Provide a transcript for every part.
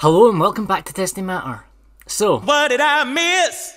Hello and welcome back to Disney Matter. So, What did I miss?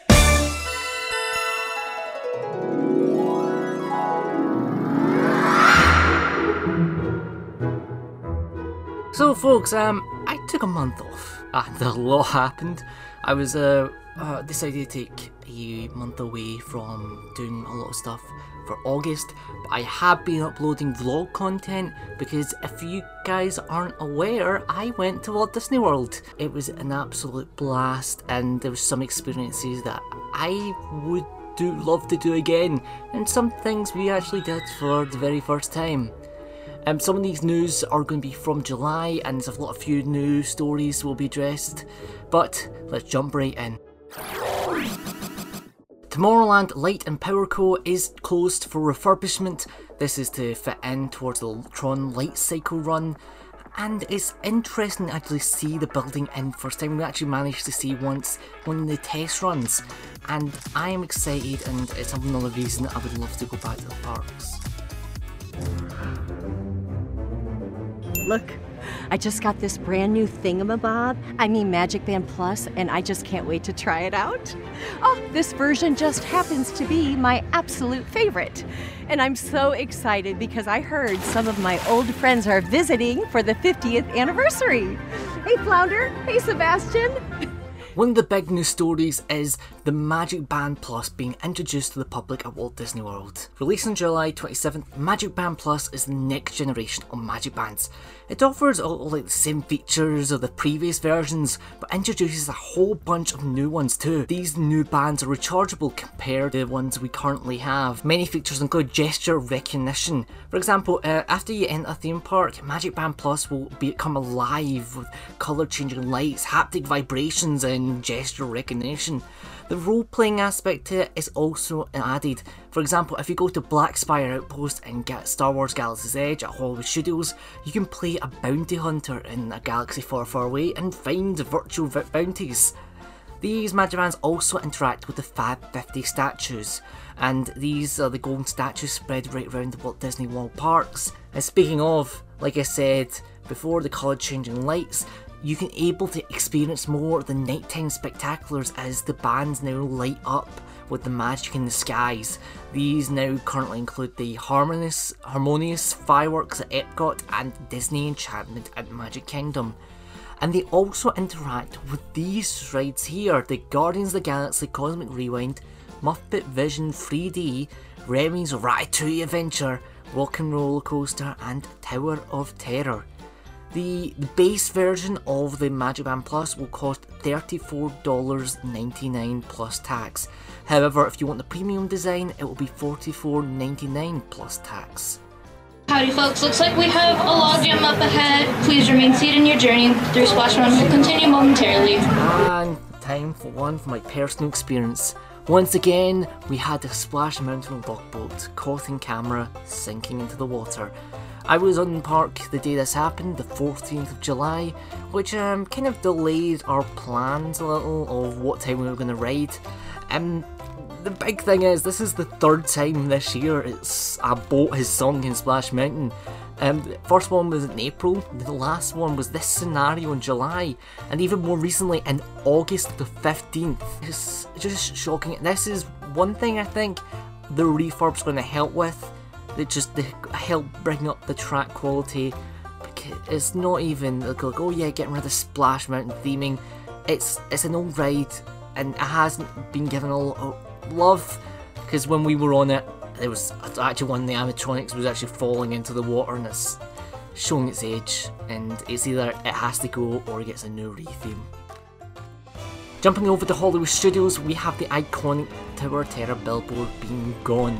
so folks, um, I took a month off and a lot happened. I was uh, uh decided to take a month away from doing a lot of stuff for August, but I have been uploading vlog content because if you guys aren't aware, I went to Walt Disney World. It was an absolute blast, and there was some experiences that I would do love to do again, and some things we actually did for the very first time. Um, some of these news are going to be from July, and there's a lot of few new stories will be addressed. But let's jump right in. Tomorrowland Light and Power Co is closed for refurbishment. This is to fit in towards the Tron Light Cycle run. And it's interesting to actually see the building in first time. We actually managed to see once one of the test runs. And I am excited and it's another reason I would love to go back to the parks. Look, I just got this brand new thingamabob. I mean Magic Band Plus, and I just can't wait to try it out. Oh, this version just happens to be my absolute favorite. And I'm so excited because I heard some of my old friends are visiting for the 50th anniversary. Hey, Flounder. Hey, Sebastian. One of the big news stories is the Magic Band Plus being introduced to the public at Walt Disney World. Released on July 27th, Magic Band Plus is the next generation of Magic Bands. It offers all like the same features of the previous versions, but introduces a whole bunch of new ones too. These new bands are rechargeable compared to the ones we currently have. Many features include gesture recognition. For example, uh, after you enter a theme park, Magic Band Plus will become alive with colour changing lights, haptic vibrations, and gesture recognition. The role playing aspect to it is also added. For example, if you go to Black Spire Outpost and get Star Wars Galaxy's Edge at Hollywood Studios, you can play a bounty hunter in a galaxy far, far away and find virtual bounties. These Magibands also interact with the Fab 50 statues, and these are the golden statues spread right around the Walt Disney World parks. And speaking of, like I said before, the colour changing lights, you can able to experience more of the nighttime spectaculars as the bands now light up with the magic in the skies. These now currently include the harmonious, harmonious fireworks at Epcot and Disney Enchantment at Magic Kingdom. And they also interact with these rides here the Guardians of the Galaxy Cosmic Rewind, Muppet Vision 3D, Remy's Ratatouille Adventure, Rock and Roller Coaster, and Tower of Terror. The, base version of the Magic Band Plus will cost $34.99 plus tax. However, if you want the premium design, it will be $44.99 plus tax. Howdy folks, looks like we have a logjam up ahead. Please remain seated in your journey through Splash Mountain. will continue momentarily. And time for one for my personal experience. Once again, we had the Splash Mountain log boat caught in camera sinking into the water. I was on park the day this happened, the 14th of July, which um, kind of delayed our plans a little of what time we were going to ride. Um, the big thing is, this is the third time this year it's a boat has sunk in Splash Mountain. Um, the first one was in April, the last one was this scenario in July, and even more recently in August the 15th. It's just shocking. This is one thing I think the refurb's going to help with. It just to help bring up the track quality. It's not even like, oh yeah, getting rid of Splash Mountain theming. It's it's an old ride, and it hasn't been given a lot of love. Because when we were on it, there was actually one of the animatronics was actually falling into the water and it's showing its age. And it's either it has to go or it gets a new retheme. Jumping over to Hollywood Studios, we have the iconic Tower Terror billboard being gone.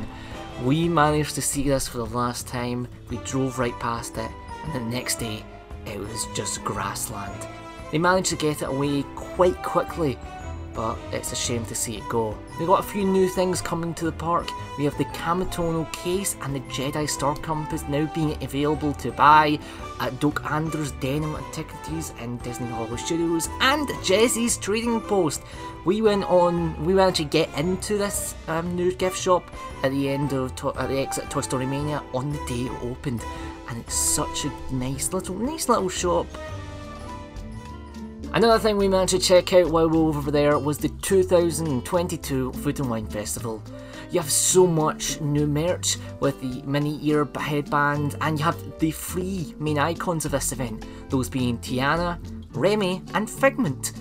We managed to see this for the last time, we drove right past it, and the next day it was just grassland. They managed to get it away quite quickly, but it's a shame to see it go. We got a few new things coming to the park. We have the Kamatono case and the Jedi Star Compass now being available to buy at Dok-Ondar's Den of Antiquities in Disney Hollywood Studios and Jessie's Trading Post. We went on, we managed to get into this um, new gift shop at the end of to- at the exit Toy Story Mania on the day it opened, and it's such a nice little, nice little shop Another thing we managed to check out while we were over there was the 2022 Food and Wine Festival. You have so much new merch with the mini ear headband, and you have the three main icons of this event, those being Tiana, Remy, and Figment.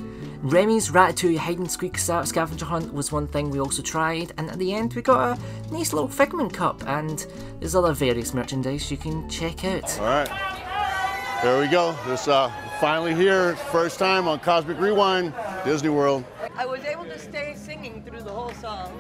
Remy's Ratatouille hide and squeak scavenger hunt was one thing we also tried, and at the end we got a nice little Figment cup, and there's other various merchandise you can check out. All right, there we go. This uh, finally here, first time on Cosmic Rewind, Disney World. I was able to stay singing through the whole song.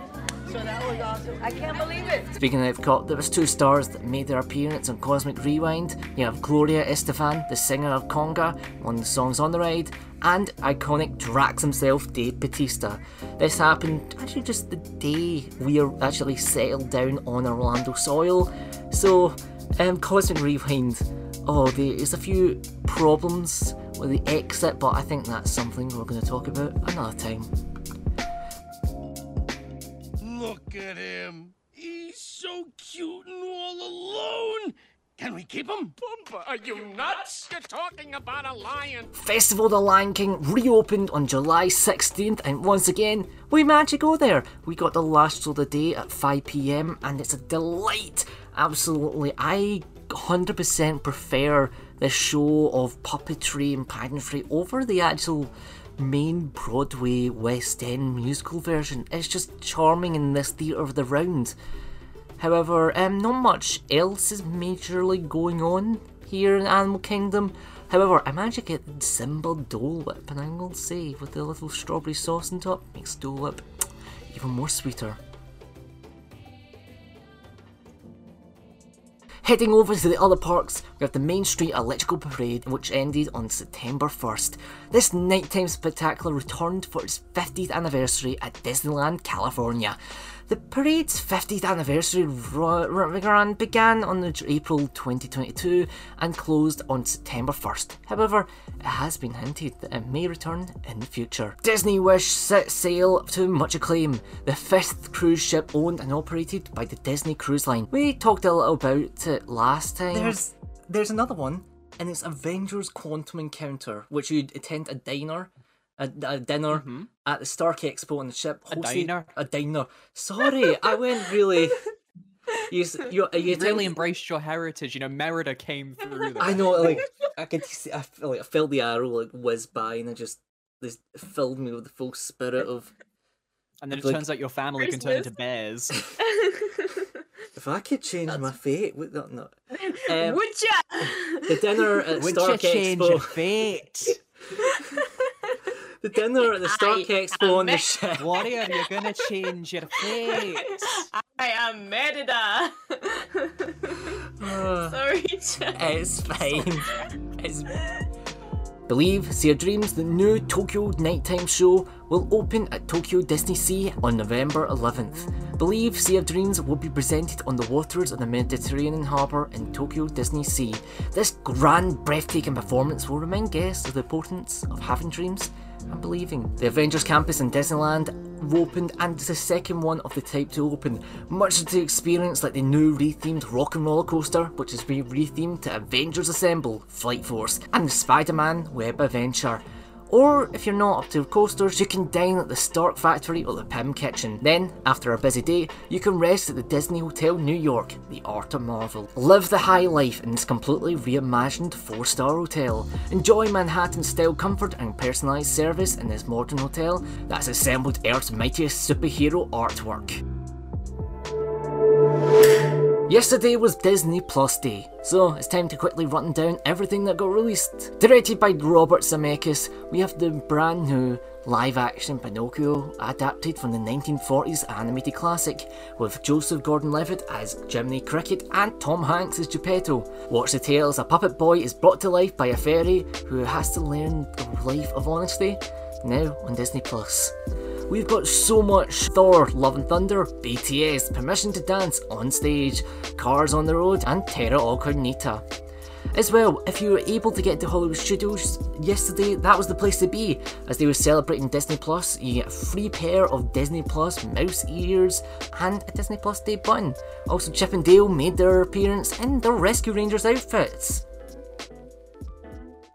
So that was awesome. I can't believe it. Speaking of Epcot, there was two stars that made their appearance on Cosmic Rewind. You have Gloria Estefan, the singer of Conga, one of the songs on the ride, and iconic Drax himself, Dave Bautista. This happened actually just the day we actually settled down on Orlando soil. So, um, Cosmic Rewind, oh, there's a few problems with the exit, but I think that's something we're going to talk about another time. Look at him. He's so cute and all alone. Can we keep him? Pumbaa, are you nuts? You're talking about a lion. Festival of the Lion King reopened on July 16th, and once again, we managed to go there. We got the last show of the day at 5pm, and it's a delight. Absolutely, I 100% prefer the show of puppetry and pageantry over the actual main Broadway West End musical version. It's just charming in this theatre of the round. However, um, not much else is majorly going on here in Animal Kingdom. However, I managed to get Simba Dole Whip, and I will say, with the little strawberry sauce on top, makes Dole Whip even more sweeter. Heading over to the other parks, we have the Main Street Electrical Parade, which ended on September 1st. This nighttime spectacular returned for its 50th anniversary at Disneyland, California. The parade's 50th anniversary run began on April 2022 and closed on September 1st. However, it has been hinted that it may return in the future. Disney Wish set sail to much acclaim, the fifth cruise ship owned and operated by the Disney Cruise Line. We talked a little about it last time. There's there's another one, and it's Avengers Quantum Encounter, which you'd attend a diner a, a dinner mm-hmm. at the Stark Expo on the ship. Hosted, a diner. A diner. Sorry, I went really. You, you, you really embraced your heritage. You know, Merida came through. I know, like I could see, I feel like I felt the arrow like whiz by, and it just this filled me with the full spirit of. And then it like, turns out your family Christmas. can turn into bears. if I could change That's... my fate, would that not? Um, would ya? The dinner at would Stark you change Expo. Your fate? The dinner at the Stark Expo on the ship. Warrior, you're gonna change your fate. I am Merida. Uh, Sorry, Jack. It's fine. It's. Believe Sea of Dreams, the new Tokyo nighttime show, will open at Tokyo Disney Sea on November 11th. Believe Sea of Dreams will be presented on the waters of the Mediterranean harbour in Tokyo Disney Sea. This grand, breathtaking performance will remind guests of the importance of having dreams and believing. The Avengers campus in Disneyland opened and is the second one of the type to open, much to the experience like the new rethemed Rock and Roller Coaster, which is being rethemed to Avengers Assemble, Flight Force, and the Spider-Man Web Adventure. Or, if you're not up to coasters, you can dine at the Stark Factory or the Pym Kitchen. Then, after a busy day, you can rest at the Disney Hotel New York, the Art of Marvel. Live the high life in this completely reimagined 4-star hotel. Enjoy Manhattan-style comfort and personalised service in this modern hotel that's assembled Earth's mightiest superhero artwork. Yesterday was Disney Plus Day, so it's time to quickly run down everything that got released. Directed by Robert Zemeckis, we have the brand new live action Pinocchio adapted from the 1940s animated classic, with Joseph Gordon Levitt as Jiminy Cricket and Tom Hanks as Geppetto. Watch the tale as a puppet boy is brought to life by a fairy who has to learn the life of honesty, now on Disney Plus. We've got so much Thor, Love and Thunder, BTS, Permission to Dance on stage, Cars on the Road, and Terra Incognita. As well, if you were able to get to Hollywood Studios yesterday, that was the place to be, as they were celebrating Disney Plus. You get a free pair of Disney Plus mouse ears and a Disney Plus Day button. Also, Chip and Dale made their appearance in their Rescue Rangers outfits.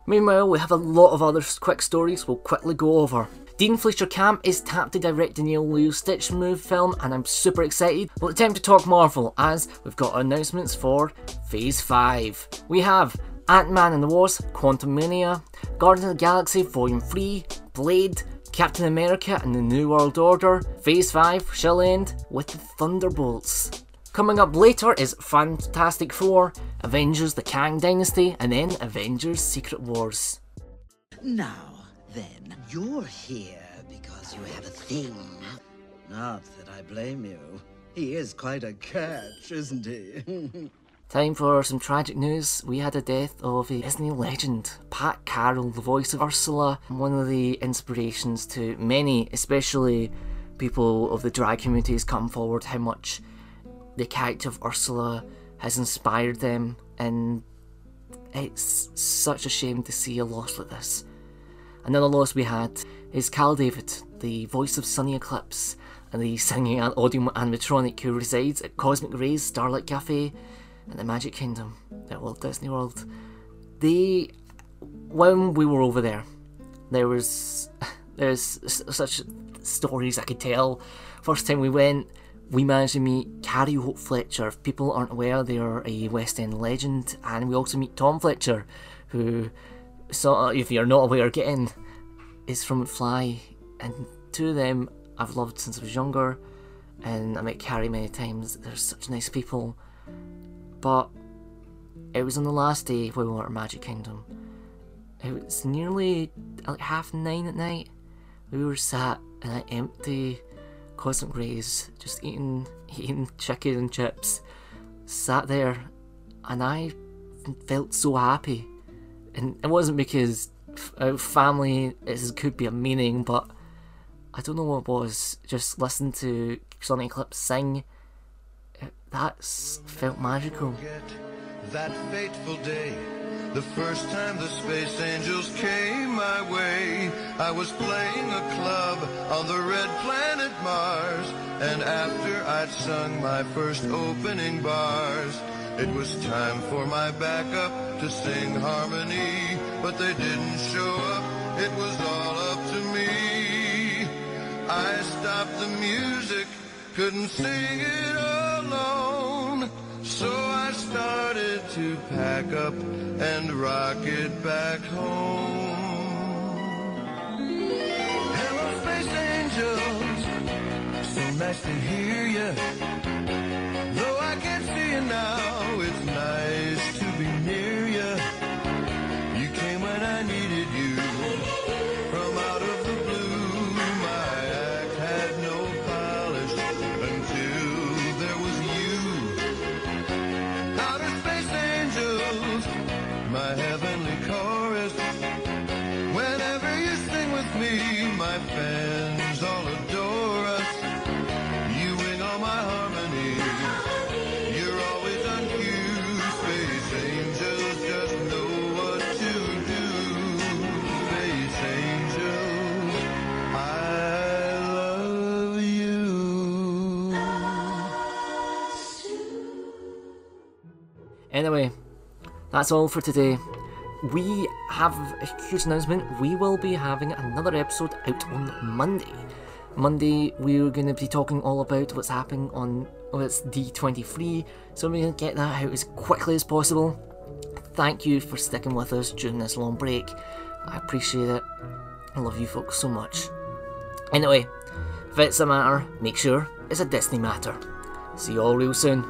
Meanwhile, we have a lot of other quick stories we'll quickly go over. Dean Fleischer Camp is tapped to direct the new Lilo Stitch move film, and I'm super excited. Well, it's time to talk Marvel, as we've got announcements for Phase 5. We have Ant-Man and the Wasp, Quantumania, Guardians of the Galaxy Volume 3, Blade, Captain America and the New World Order. Phase 5 shall end with the Thunderbolts. Coming up later is Fantastic Four, Avengers the Kang Dynasty, and then Avengers Secret Wars. Now, then, you're here because you have a thing. Not that I blame you. He is quite a catch, isn't he? Time for some tragic news. We had the death of a Disney legend, Pat Carroll, the voice of Ursula, one of the inspirations to many, especially people of the drag community, has come forward how much the character of Ursula has inspired them, and it's such a shame to see a loss like this. Another loss we had is Kal David, the voice of Sonny Eclipse, and the singing and audio animatronic who resides at Cosmic Rays Starlight Cafe in the Magic Kingdom at Walt Disney World. They, when we were over there, there was there's such stories I could tell. First time we went, we managed to meet Carrie Hope Fletcher. If people aren't aware, they are a West End legend, and we also meet Tom Fletcher, who, so if you're not aware, get is from McFly, and two of them I've loved since I was younger, and I met Carrie many times. They're such nice people, but it was on the last day when we were at Magic Kingdom. It was nearly like half nine at night. We were sat in an empty Cosmic Rays, just eating eating chicken and chips. Sat there, and I felt so happy. And it wasn't because f- family is could be a meaning, but I don't know what it was. Just listen to Sonny Eclipse sing. It, that's felt magical. That fateful day, the first time the space angels came my way, I was playing a club on the red planet Mars, and after I'd sung my first opening bars, it was time for my backup to sing harmony, but they didn't show up, it was all up to me. I stopped the music, couldn't sing it alone. So I started to pack up and rock it back home. Hello, space angels. So nice to hear you. That's all for today. We have a huge announcement. We will be having another episode out on Monday. Monday, we're going to be talking all about what's happening on oh, it's D23, so we're going to get that out as quickly as possible. Thank you for sticking with us during this long break. I appreciate it. I love you folks so much. Anyway, if it's a matter, make sure it's a Disney matter. See you all real soon.